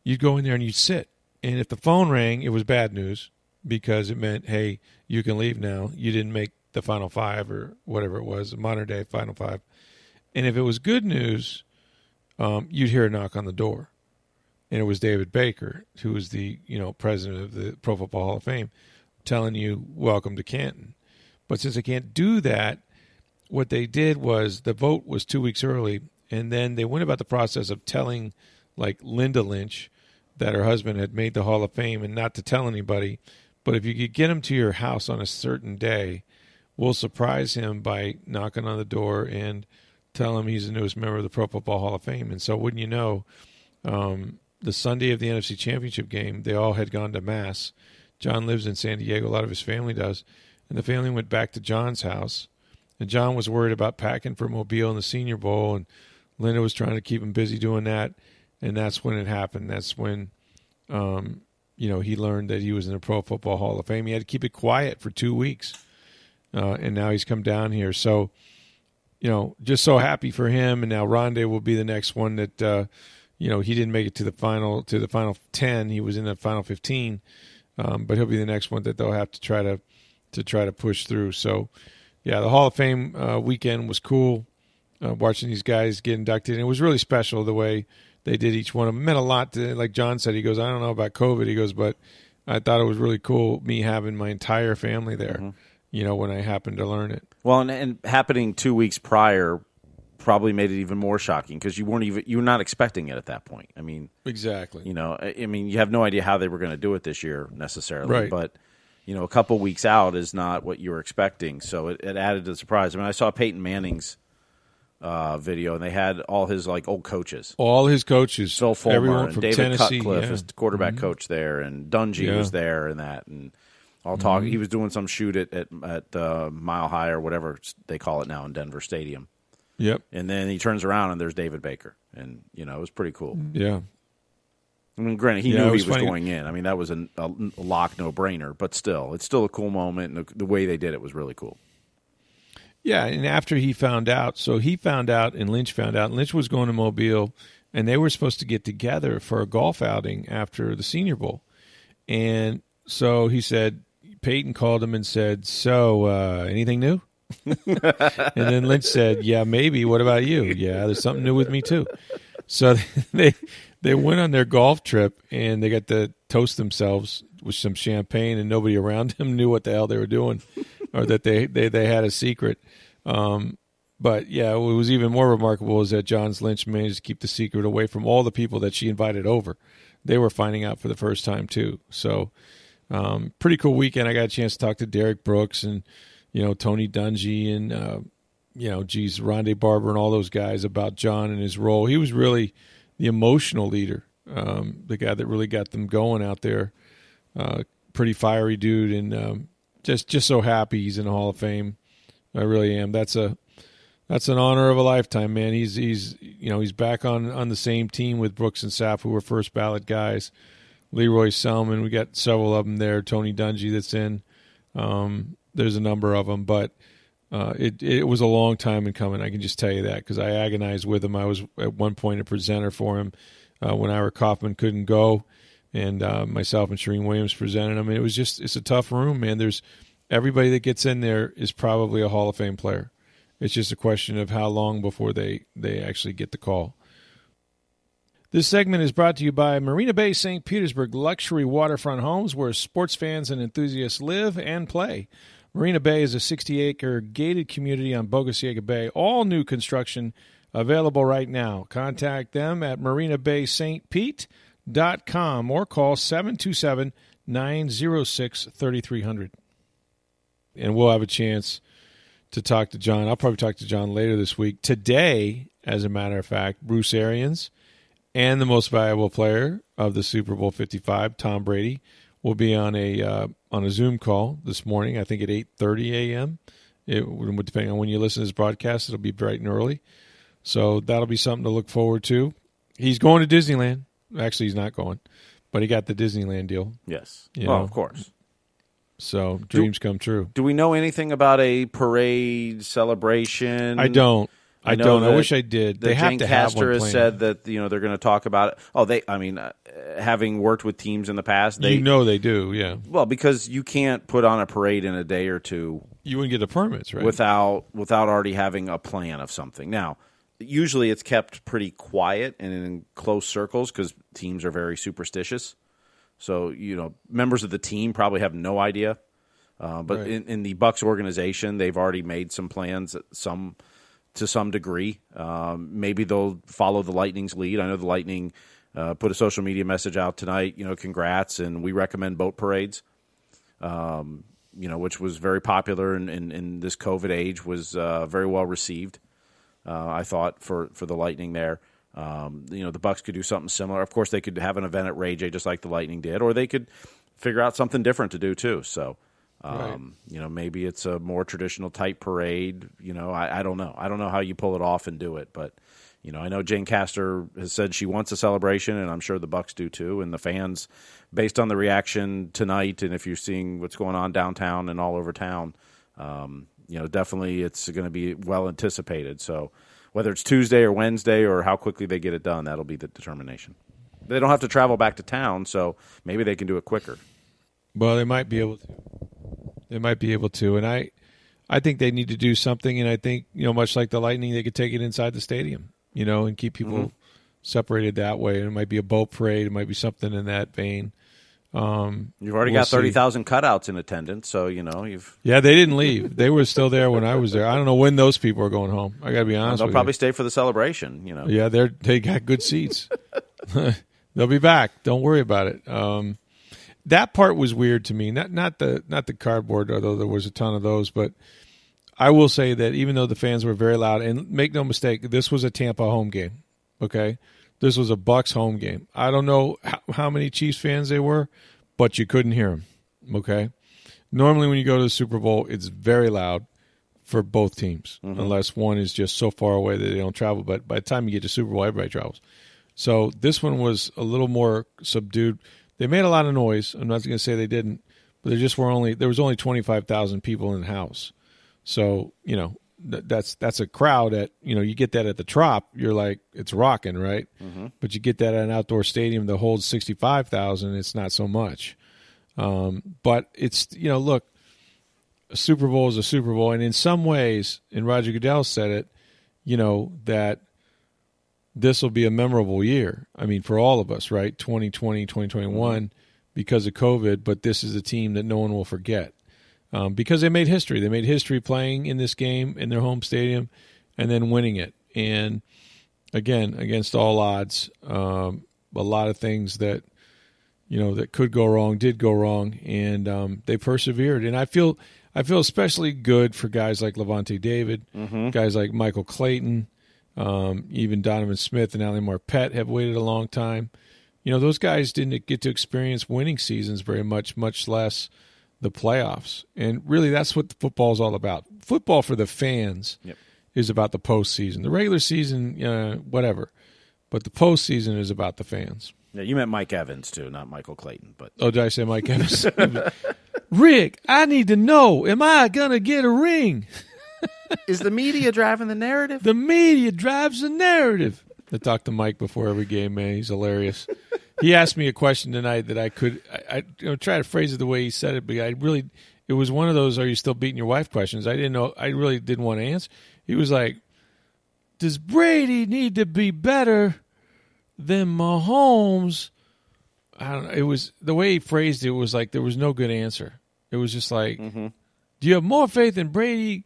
you'd go in there and you'd sit. And if the phone rang, it was bad news because it meant, hey, you can leave now. You didn't make the final five or whatever it was, modern day final five. And if it was good news, um, you'd hear a knock on the door, and it was David Baker, who was the you know president of the Pro Football Hall of Fame, telling you welcome to Canton. But since they can't do that, what they did was the vote was two weeks early, and then they went about the process of telling, like Linda Lynch, that her husband had made the Hall of Fame, and not to tell anybody. But if you could get him to your house on a certain day, we'll surprise him by knocking on the door and tell him he's the newest member of the Pro Football Hall of Fame. And so, wouldn't you know, um, the Sunday of the NFC Championship game, they all had gone to mass. John lives in San Diego. A lot of his family does, and the family went back to John's house. And John was worried about packing for Mobile in the Senior Bowl, and Linda was trying to keep him busy doing that. And that's when it happened. That's when, um, you know, he learned that he was in the Pro Football Hall of Fame. He had to keep it quiet for two weeks, uh, and now he's come down here. So, you know, just so happy for him. And now Rondé will be the next one that, uh, you know, he didn't make it to the final to the final ten. He was in the final fifteen, um, but he'll be the next one that they'll have to try to to try to push through. So, yeah, the Hall of Fame uh, weekend was cool. Uh, watching these guys get inducted, and it was really special the way they did each one. It meant a lot to, like John said, he goes, I don't know about COVID. He goes, but I thought it was really cool me having my entire family there. You know, when I happened to learn it. Well, and, and happening two weeks prior probably made it even more shocking because you weren't even you were not expecting it at that point. I mean, Exactly. you know, I, I mean, you have no idea how they were going to do it this year necessarily, Right. but you know, a couple weeks out is not what you were expecting, so it, it added to the surprise. I mean, I saw Peyton Manning's uh, video, and they had all his like old coaches. All his coaches, Phil Fulmer everyone and David Tennessee, Cutcliffe, yeah. Mm-hmm. his quarterback coach there, and Dungy Yeah. Mm-hmm. was there, and that, and all talk. He was doing some shoot at at, at uh, Mile High or whatever they call it now in Denver Stadium, Yep. and then he turns around and there's David Baker, and you know it was pretty cool. Yeah. I mean, granted, he Yeah, knew was he was funny. going in. I mean, that was a, a lock, no brainer. But still, it's still a cool moment, and the, the way they did it was really cool. Yeah, and after he found out, so he found out and Lynch found out. and Lynch was going to Mobile, and they were supposed to get together for a golf outing after the Senior Bowl. And so he said, Peyton called him and said, "So, uh, anything new?" and then Lynch said, "Yeah, maybe. What about you? Yeah, there's something new with me too." So they they went on their golf trip and they got to toast themselves with some champagne, and nobody around them knew what the hell they were doing, or that they they, they had a secret. Um, but yeah, what was even more remarkable is that Johns Lynch managed to keep the secret away from all the people that she invited over. They were finding out for the first time too. So, um, pretty cool weekend. I got a chance to talk to Derrick Brooks and you know Tony Dungy and uh, you know, geez, Rondé Barber and all those guys about John and his role. He was really the emotional leader, um, the guy that really got them going out there. Uh, pretty fiery dude, and um, just just so happy he's in the Hall of Fame. I really am. That's a that's an honor of a lifetime, man. He's he's you know he's back on on the same team with Brooks and Sapp, who were first ballot guys. Lee Roy Selmon, we got several of them there. Tony Dungy, that's in. Um, there's a number of them, but uh, it it was a long time in coming. I can just tell you that because I agonized with him. I was at one point a presenter for him uh, when Ira Kaufman couldn't go, and uh, myself and Shereen Williams presented him. It was just it's a tough room, man. There's everybody that gets in there is probably a Hall of Fame player. It's just a question of how long before they they actually get the call. This segment is brought to you by Marina Bay St. Petersburg luxury waterfront homes where sports fans and enthusiasts live and play. Marina Bay is a 60 acre gated community on Boca Ciega Bay, all new construction available right now. Contact them at marinabaystpete.com or call 727 906 3300. And we'll have a chance to talk to John. I'll probably talk to John later this week. Today, as a matter of fact, Bruce Arians and the most valuable player of the Super Bowl 55, Tom Brady, will be on a uh, on a Zoom call this morning. I think at 8:30 a.m. It, depending on when you listen to this broadcast, it'll be bright and early. So that'll be something to look forward to. He's going to Disneyland. Actually, he's not going, but he got the Disneyland deal. Yes. You well, know. of course. So dreams come true. Do we know anything about a parade celebration? I don't. I, know don't. I wish I did. The They have to have Castor one has planned. said that you know they're going to talk about it. Oh, they. I mean, uh, having worked with teams in the past, they you know they do. Yeah, well because you can't put on a parade in a day or two you wouldn't get the permits, right? without without already having a plan of something. Now, usually it's kept pretty quiet and in close circles because teams are very superstitious. So you know, members of the team probably have no idea. Uh, but Right. in, in the Bucks organization, they've already made some plans. Some to some degree. Um, maybe they'll follow the Lightning's lead. I know the Lightning uh, put a social media message out tonight. You know, congrats, and we recommend boat parades you know, which was very popular in, in, in this COVID age, was uh, very well received. Uh, I thought for, for the Lightning there, um, you know, the Bucks could do something similar. Of course, they could have an event at Ray Jay just like the Lightning did, or they could figure out something different to do too. So, um, you know, maybe it's a more traditional type parade. You know, I, I don't know. I don't know how you pull it off and do it, but you know, I know Jane Castor has said she wants a celebration, and I'm sure the Bucks do too. And the fans, based on the reaction tonight, and if you're seeing what's going on downtown and all over town, um, you know, definitely it's going to be well anticipated. So whether it's Tuesday or Wednesday or how quickly they get it done, that'll be the determination. They don't have to travel back to town, so maybe they can do it quicker. Well, they might be able to. They might be able to, and I, I think they need to do something. And I think you know, much like the Lightning, they could take it inside the stadium, you know, and keep people separated that way. And it might be a boat parade. It might be something in that vein. Um, You've already we'll got thirty thousand cutouts in attendance, so you know you've. Yeah, they didn't leave. They were still there when I was there. I don't know when those people are going home. I got to be honest. They'll probably you. stay for the celebration. You know. Yeah, they're they got good seats. They'll be back. Don't worry about it. Um, that part was weird to me. Not not the not the cardboard, although there was a ton of those. But I will say that even though the fans were very loud, and make no mistake, this was a Tampa home game. Okay, this was a Bucks home game. I don't know how, how many Chiefs fans they were, but you couldn't hear them. Okay, normally when you go to the Super Bowl, it's very loud for both teams, mm-hmm. unless one is just so far away that they don't travel. But by the time you get to Super Bowl, everybody travels. So this one was a little more subdued. They made a lot of noise. I'm not going to say they didn't, but there just were only there was only 25,000 people in the house. So you know th- that's that's a crowd at you know you get that at the Trop, you're like it's rocking, right? But you get that at an outdoor stadium that holds 65,000, it's not so much. Um, but it's you know look, a Super Bowl is a Super Bowl, and in some ways, and Roger Goodell said it, you know that this will be a memorable year. I mean, for all of us, right? 2020, 2021, because of COVID, but this is a team that no one will forget um, because they made history. They made history playing in this game in their home stadium and then winning it. And again, against all odds, um, a lot of things that you know that could go wrong did go wrong, and um, they persevered. And I feel I feel especially good for guys like Lavonte David, guys like Michael Clayton, um, even Donovan Smith and Ali Marpet have waited a long time. You know, those guys didn't get to experience winning seasons very much, much less the playoffs. And really, that's what football is all about. Football for the fans Yep. is about the postseason. The regular season, uh, whatever, but the postseason is about the fans. Yeah, you meant Mike Evans too, not Michael Clayton. But Oh, did I say Mike Evans? Rick, I need to know: Am I gonna get a ring? is the media driving the narrative? The media drives the narrative. I talk to Mike before every game, man. He's hilarious. he asked me a question tonight that I could I, I you know, try to phrase it the way he said it, but I really it was one of those "Are you still beating your wife?" questions. I didn't know. I really didn't want to answer. He was like, "Does Brady need to be better than Mahomes?" I don't know. It was the way he phrased it was like there was no good answer. It was just like, mm-hmm. "Do you have more faith in Brady?"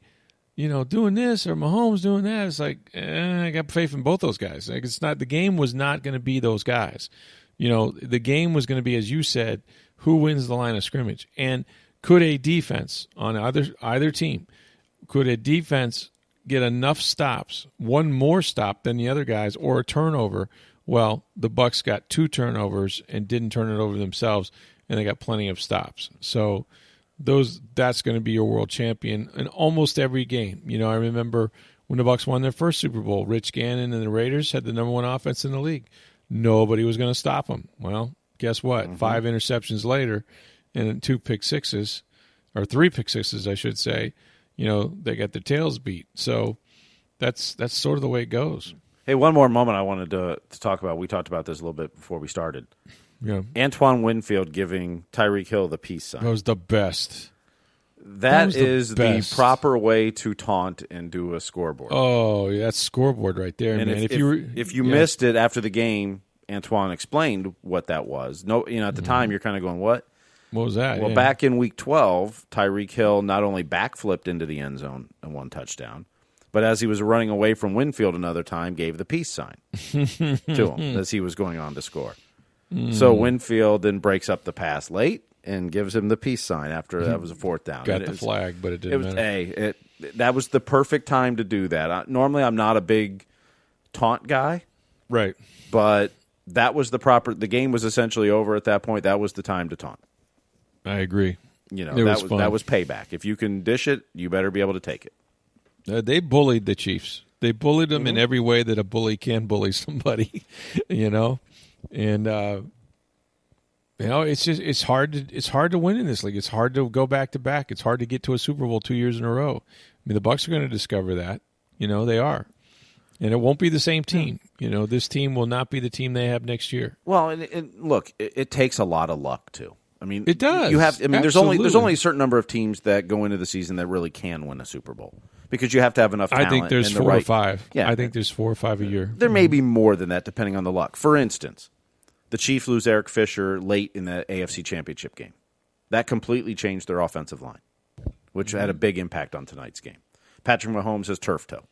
You know, doing this or Mahomes doing that. It's like eh, I got faith in both those guys. Like it's not the game was not going to be those guys. You know, the game was going to be, as you said, who wins the line of scrimmage, and could a defense on either either team, could a defense get enough stops, one more stop than the other guys, or a turnover? Well, the Bucks got two turnovers and didn't turn it over themselves, and they got plenty of stops. So those that's going to be your world champion in almost every game. You know, I remember when the Bucks won their first Super Bowl, Rich Gannon and the Raiders had the number one offense in the league. Nobody was going to stop them. Well, guess what? Mm-hmm. Five interceptions later, and two pick sixes, or three pick sixes, I should say. You know, they got their tails beat. So that's that's sort of the way it goes. Hey, one more moment I wanted to, to talk about. We talked about this a little bit before we started. Know, Antoine Winfield giving Tyreek Hill the peace sign. that was the best. that was the is the best. proper way to taunt and do a scoreboard. Oh, yeah, that's scoreboard right there, and man. if, if, you were, if you yeah. missed it after the game, Antoine explained what that was. No, you know, at the mm-hmm. time you're kind of going, "What?" what was that? Well, Yeah. back in week 12, Tyreek Hill not only backflipped into the end zone and one touchdown, but as he was running away from Winfield another time, gave the peace sign to him as he was going on to score. So Hmm. Winfield then breaks up the pass late and gives him the peace sign after that was a fourth down. got And the was- flag, but it didn't It was matter. a it, that was the perfect time to do that. I, normally, I'm not a big taunt guy, right. but that was the proper. The game was essentially over at that point. That was the time to taunt. I agree. You know, It that was was, that was payback. If you can dish it, you better be able to take it. Uh, they bullied the Chiefs. They bullied them in Mm-hmm. every way that a bully can bully somebody, you know. And uh, you know, it's just it's hard to it's hard to win in this league. It's hard to go back to back. It's hard to get to a Super Bowl two years in a row. I mean, the Bucks are going to discover that. You know, they are, and it won't be the same team. You know, this team will not be the team they have next year. Well, and, and look, it, it takes a lot of luck too. I mean, It does. You have. I mean, there's only there's Absolutely. only a certain number of teams that go into the season that really can win a Super Bowl because you have to have enough. I think there's the four or five. Yeah, I think there's four or five a year. there may be more than that depending on the luck. For instance, the Chiefs lose Eric Fisher late in the AFC Championship game. That completely changed their offensive line, which had a big impact on tonight's game. Patrick Mahomes has turf toe.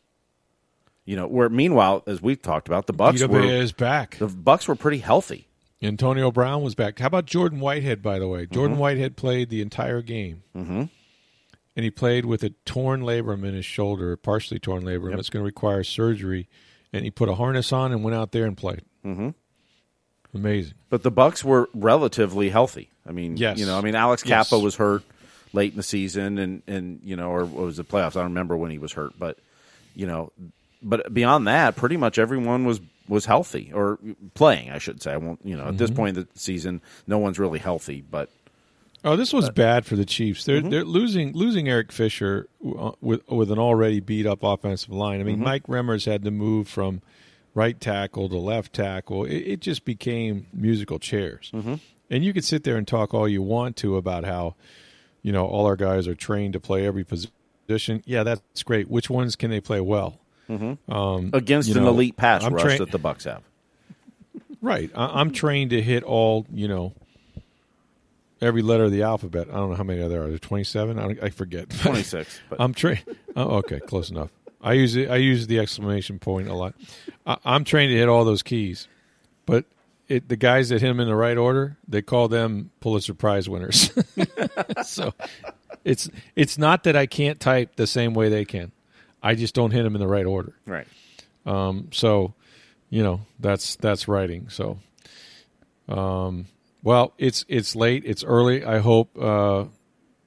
You know, where meanwhile, as we've talked about, the Bucks were is back. the Bucks were pretty healthy. Antonio Brown was back. How about Jordan Whitehead? By the way, Jordan Mm-hmm. Whitehead played the entire game, mm-hmm. And he played with a torn labrum in his shoulder, partially torn labrum. It's going to require surgery, and he put a harness on and went out there and played. Mm-hmm. Amazing. But the Bucks were relatively healthy. I mean, Yes. you know, I mean, Alex Yes. Was hurt late in the season, and and you know, or what was the playoffs? I don't remember when he was hurt, but you know, but beyond that, pretty much everyone was was healthy or playing. I should say. I won't. You know, at this Mm-hmm. point in the season, no one's really healthy, but. Oh, this was bad for the Chiefs. They're Mm-hmm. they're losing losing Eric Fisher uh, with with an already beat up offensive line. I Mm-hmm. mean, Mike Remmers had to move from right tackle to left tackle. It, it just became musical chairs. Mm-hmm. And you could sit there and talk all you want to about how, you know, all our guys are trained to play every position. Yeah, that's great. Which ones can they play well? against an know, elite pass I'm rush train- that the Bucks have. Right. I, I'm trained to hit all, you know, every letter of the alphabet. I don't know how many there are. There 27? I, I forget. Twenty six, I'm trained. Oh, okay, close enough. I use it. I use the exclamation point a lot. I, I'm trained to hit all those keys, but it, the guys that hit them in the right order, they call them Pulitzer Prize winners. so it's it's not that I can't type the same way they can. I just don't hit them in the right order. right. Um, so, you know, that's that's writing. So, um, well, it's it's late. It's early. I hope uh,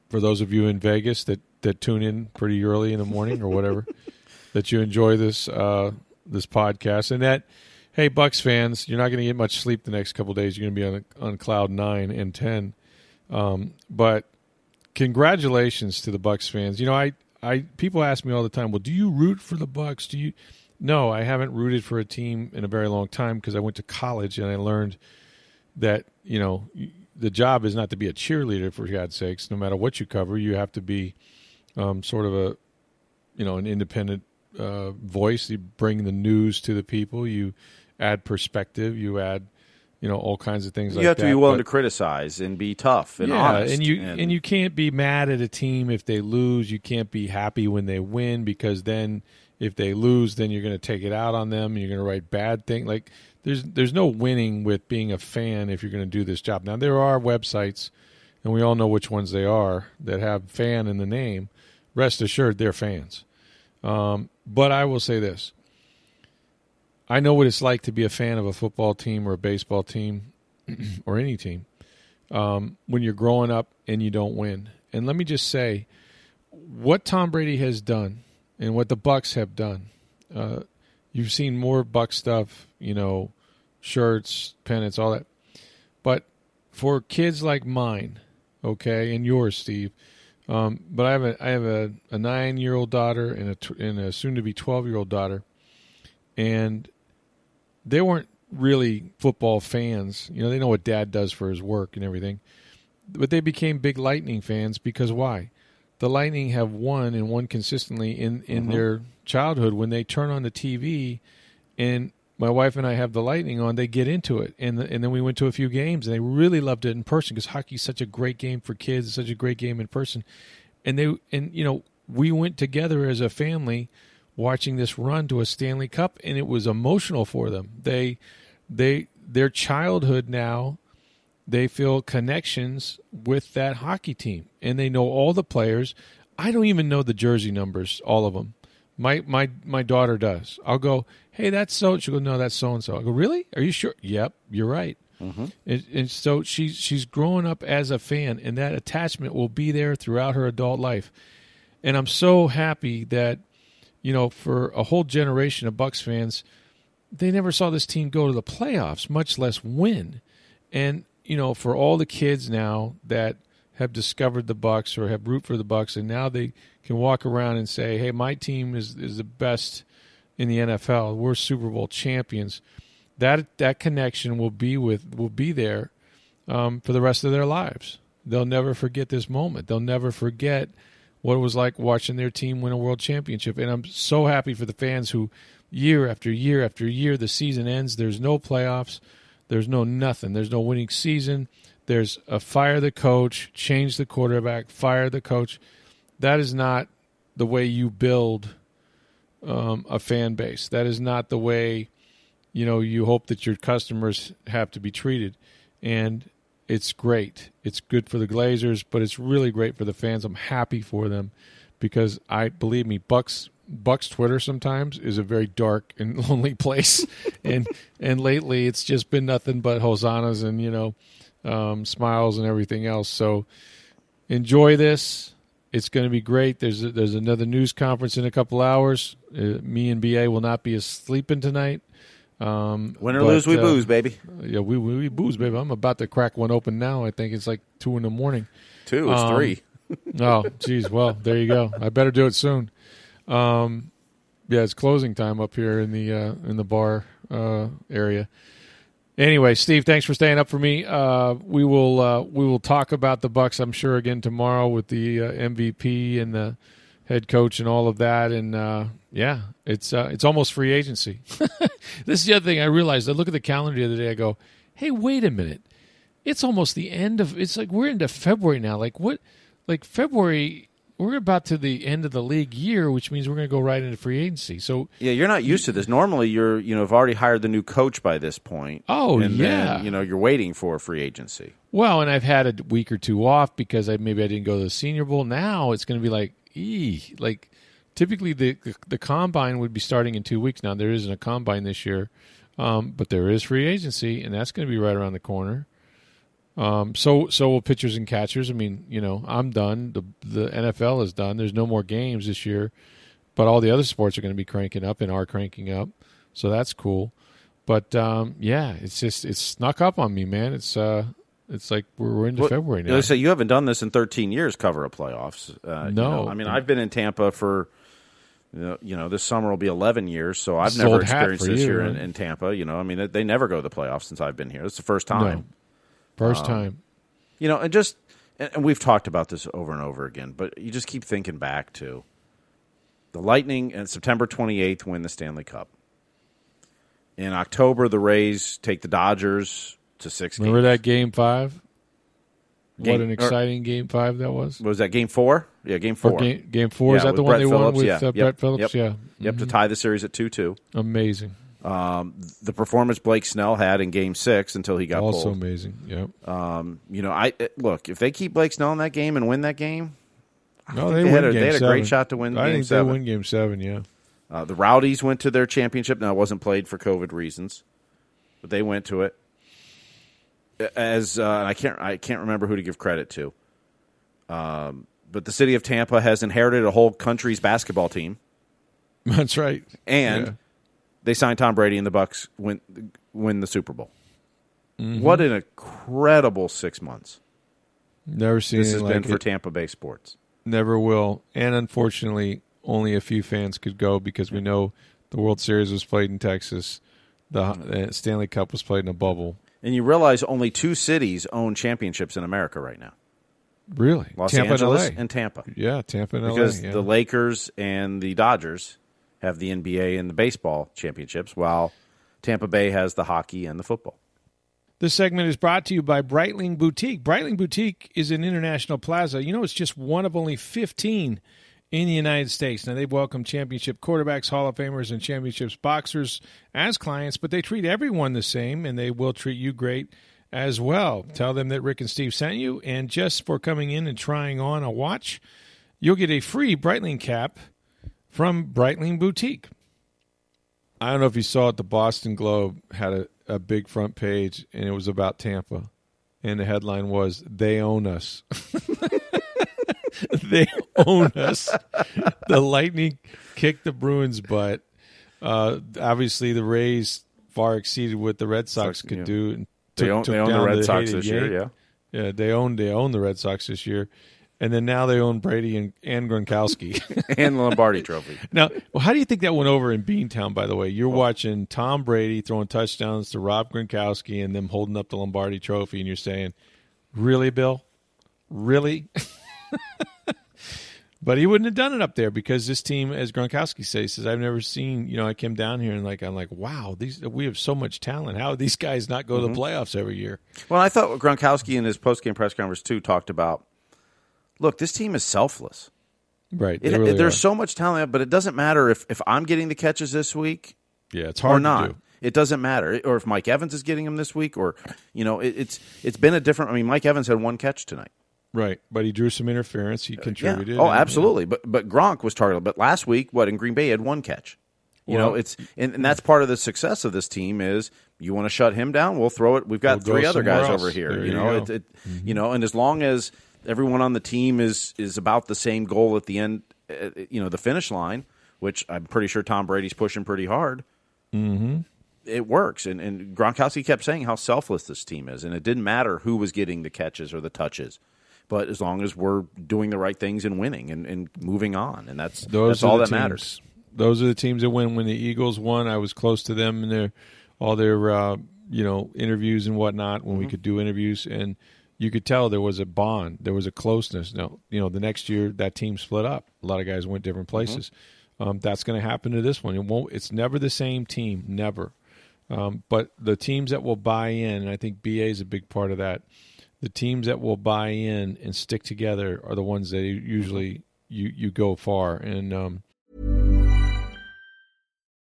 for those of you in Vegas that that tune in pretty early in the morning or whatever, that you enjoy this uh, this podcast and that. Hey, Bucks fans, you're not going to get much sleep the next couple days. You're going to be on on cloud nine and ten. Um, but congratulations to the Bucks fans. You know, I, I people ask me all the time, well, do you root for the Bucks? Do you? No, I haven't rooted for a team in a very long time because I went to college and I learned that you know the job is not to be a cheerleader for God's sakes. No matter what you cover, you have to be um, sort of a you know an independent uh, voice. You bring the news to the people. You add perspective. You add you know all kinds of things. You like have to that. be willing But- to criticize and be tough and yeah, honest. and you and, you can't be mad at a team if they lose. You can't be happy when they win because then if they lose, then you're going to take it out on them. and You're going to write bad things. Like there's there's no winning with being a fan if you're going to do this job. Now there are websites, and we all know which ones they are that have fan in the name. Rest assured, they're fans. Um, but I will say this. I know what it's like to be a fan of a football team or a baseball team or any team um, when you're growing up and you don't win. And let me just say, what Tom Brady has done and what the Bucks have done. Uh, you've seen more Buck stuff, you know, shirts, pennants, all that. But for kids like mine, okay, and yours, Steve. Um, but I have a I have a, a nine year old daughter and a and a soon to be twelve year old daughter, and they weren't really football fans. You know, they know what dad does for his work and everything. But they became big Lightning fans because why? The Lightning have won and won consistently in, in their childhood. When they turn on the TV and my wife and I have the Lightning on, they get into it. And, the, and then we went to a few games and they really loved it in person because hockey's such a great game for kids. It's such a great game in person. And they, and you know, we went together as a family watching this run to a Stanley Cup, and it was emotional for them. They, they, their childhood now, they feel connections with that hockey team, and they know all the players. I don't even know the jersey numbers, all of them. My my my daughter does. I'll go, hey, that's so. She'll go, no, that's so and so. I go, really? Are you sure? Yep, you're right. Mm-hmm. And, and so she's she's growing up as a fan, and that attachment will be there throughout her adult life. And I'm so happy that you know, for a whole generation of Bucks fans, they never saw this team go to the playoffs, much less win. And you know, for all the kids now that have discovered the Bucks or have root for the Bucks, and now they can walk around and say, "Hey, my team is is the best in the NFL. We're Super Bowl champions." That that connection will be with will be there um, for the rest of their lives. They'll never forget this moment. They'll never forget what it was like watching their team win a world championship. And I'm so happy for the fans who, year after year after year, the season ends. There's no playoffs. There's no nothing. There's no winning season. There's a fire the coach, change the quarterback, fire the coach. That is not the way you build um, a fan base. That is not the way you know you hope that your customers have to be treated. And it's great. It's good for the Glazers, but it's really great for the fans. I'm happy for them because I believe me, Bucks Bucks Twitter sometimes is a very dark and lonely place, and and lately it's just been nothing but hosannas and you know um, smiles and everything else. So enjoy this. It's going to be great. There's a, there's another news conference in a couple hours. Uh, me and BA will not be sleeping tonight. Um, Win or but, lose, we uh, booze, baby. Yeah, we, we we booze, baby. I'm about to crack one open now. I think it's like two in the morning. Two it's um, three. Oh, geez. Well, there you go. I better do it soon. Um, yeah, it's closing time up here in the uh, in the bar uh, area. Anyway, Steve, thanks for staying up for me. Uh, we will uh, we will talk about the Bucks, I'm sure, again tomorrow with the uh, MVP and the head coach and all of that. And uh, yeah, it's uh, it's almost free agency. this is the other thing I realized. I look at the calendar the other day. I go, hey, wait a minute. It's almost the end of. It's like we're into February now. Like what? Like February. We're about to the end of the league year, which means we're going to go right into free agency. So Yeah, you're not used to this. Normally, you're you know have already hired the new coach by this point. Oh, and yeah. Then, you know you're waiting for free agency. Well, and I've had a week or two off because I maybe I didn't go to the Senior Bowl. Now it's going to be like, ee, like typically the the combine would be starting in two weeks. Now there isn't a combine this year, um, but there is free agency, and that's going to be right around the corner. Um, so so will pitchers and catchers. I mean, you know, I'm done. The the NFL is done. There's no more games this year, but all the other sports are going to be cranking up and are cranking up. So that's cool. But um, yeah, it's just it's snuck up on me, man. It's uh, it's like we're, we're into Well, February now. Let's say you haven't done this in 13 years. Cover a playoffs. Uh, you No. know, I mean I've been in Tampa for. You know, this summer will be 11 years, so I've never experienced this you, here in, in Tampa. You know, I mean, they, they never go to the playoffs since I've been here. It's the first time. First um, time. You know, and just and we've talked about this over and over again, but you just keep thinking back to the Lightning and September 28th win the Stanley Cup. In October, the Rays take the Dodgers to six Remember games. that game five? Game- what an or- exciting game five that was. Was that game four? Yeah, game four. Game, game four is that the one Brett they won with yeah. uh, Yep, Brett Phillips? yep. Yeah, Yep, to mm-hmm. tie the series at two two. amazing. The performance Blake Snell had in Game Six until he got Also pulled. amazing. Yep. You know, I look if they keep Blake Snell in that game and win that game. no, think they, they had a- they had a great shot to win I game think seven. they win game seven. Yeah. Uh, the Rowdies went to their championship. Now it wasn't played for COVID reasons, but they went to it. As uh, and I can't I can't remember who to give credit to. Um, but the city of Tampa has inherited a whole country's basketball team, That's right. and Yeah. They signed Tom Brady, and the Bucks win win the Super Bowl. Mm-hmm. What an incredible six months Never seen this has like been for it. Tampa Bay sports. Never will. And unfortunately, only a few fans could go because we know the World Series was played in Texas. The Stanley Cup was played in a bubble. And you realize only two cities own championships in America right now: Really? Los Tampa Angeles and and Tampa. yeah, Tampa and because LA. Yeah. the Lakers and the Dodgers have the NBA and the baseball championships, while Tampa Bay has the hockey and the football. This segment is brought to you by Breitling Boutique. Breitling Boutique is an international plaza. You know, it's just one of only 15 in the United States. Now, they've welcomed championship quarterbacks, Hall of Famers, and championships boxers as clients, but they treat everyone the same, and they will treat you great as well. Tell them that Rick and Steve sent you, and just for coming in and trying on a watch, you'll get a free Breitling cap from Breitling Boutique. I don't know if you saw it. The Boston Globe had a, a big front page, and it was about Tampa, and the headline was "They own us." they own us. The Lightning kicked the Bruins' butt. Uh, obviously, the Rays far exceeded what the Red Sox Sox, could yeah. do. And They took- own, took they own the down Red Sox this year, Yank. yeah. Yeah, they own they own the Red Sox this year, and then now they own Brady and, and Gronkowski. and the Lombardi Trophy. Now, well, how do you think that went over in Beantown? By the way, you're watching Tom Brady throwing touchdowns to Rob Gronkowski and them holding up the Lombardi Trophy, and you're saying, "Really, Bill? Really?" But he wouldn't have done it up there because this team, as Gronkowski says, says I've never seen. You know, I came down here and like I'm like, wow, these we have so much talent. How these guys not go to the mm-hmm. playoffs every year? Well, I thought Gronkowski in his post game press conference too talked about. Look, this team is selfless. Right. It, really there's are. so much talent, but it doesn't matter if, if I'm getting the catches this week yeah, it's hard or to not. do. It doesn't matter, or if Mike Evans is getting them this week, or you know, it, it's it's been a different. I mean, Mike Evans had one catch tonight. Right, but he drew some interference. He contributed. Yeah. Oh, and, absolutely. But but Gronk was targeted. But last week, what in Green Bay he had one catch. You know, it's and, and that's part of the success of this team is you want to shut him down. We'll throw it. We've got We'll three other guys somewhere over here. There you you know, go. it, it you mm-hmm. know, and as long as everyone on the team is is about the same goal at the end, uh, you know, the finish line, which I'm pretty sure Tom Brady's pushing pretty hard. Mm-hmm. It works, and and Gronkowski kept saying how selfless this team is, and it didn't matter who was getting the catches or the touches. But as long as we're doing the right things and winning and, and moving on, and that's Those that's all that teams. matters. Those are the teams that win. When the Eagles won, I was close to them in their all their uh, you know interviews and whatnot when we Mm-hmm. could do interviews, and you could tell there was a bond, there was a closeness. No, you know, the next year that team split up. A lot of guys went different Mm-hmm. places. Um, that's going to happen to this one. It won't. It's never the same team. Never. Um, but the teams that will buy in, and I think BA is a big part of that. The teams that will buy in and stick together are the ones that usually you you go far. And um,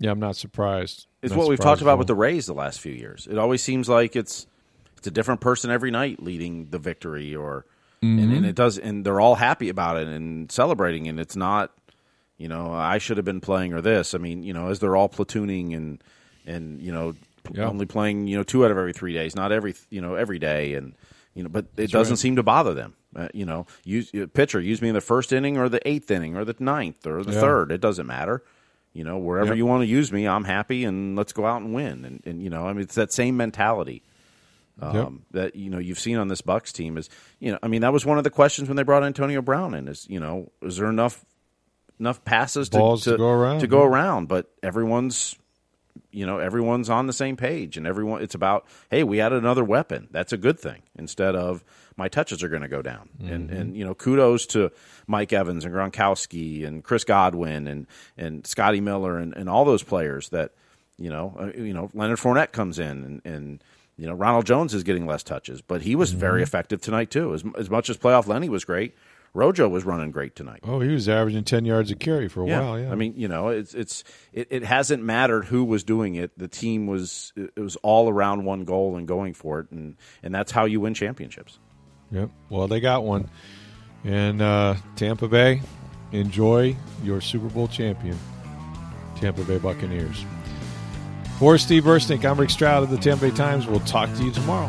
Yeah, I'm not surprised. It's Not what we've talked about with the. Rays the last few years. It always seems like it's it's a different person every night leading the victory, or and, Mm-hmm. and it does, and they're all happy about it and celebrating, and it's not, you know, I should have been playing or this. I mean, you know, as they're all platooning and and you know Yeah. only playing you know two out of every three days, not every you know every day, and you know, but it doesn't right. seem to bother them. Uh, you know, use uh, pitcher use me in the first inning or the eighth inning or the ninth or the Yeah. third. It doesn't matter. You know, wherever Yep. you want to use me, I'm happy, and let's go out and win. And, and you know, I mean, it's that same mentality um, Yep. that you know you've seen on this Bucks team. Is you know, I mean, that was one of the questions when they brought Antonio Brown in. Is you know, is there enough enough passes to, Balls to go around, To go around, but everyone's you know everyone's on the same page, and everyone it's about hey, we added another weapon. That's a good thing instead of my touches are going to go down. And Mm-hmm. and you know, kudos to Mike Evans and Gronkowski and Chris Godwin and and Scotty Miller and, and all those players that you know uh, you know Leonard Fournette comes in and. and you know, Ronald Jones is getting less touches, but he was Mm-hmm. very effective tonight too. As, as much as playoff Lenny was great, Rojo was running great tonight. Oh, he was averaging ten yards a carry for a while. Yeah, I mean, you know, it's it's it, it hasn't mattered who was doing it. The team was it was all around one goal and going for it, and and that's how you win championships. Yep. Well, they got one. And uh, Tampa Bay, enjoy your Super Bowl champion, Tampa Bay Buccaneers. For Steve Burstnick, I'm Rick Stroud of the Tampa Bay Times. We'll talk to you tomorrow.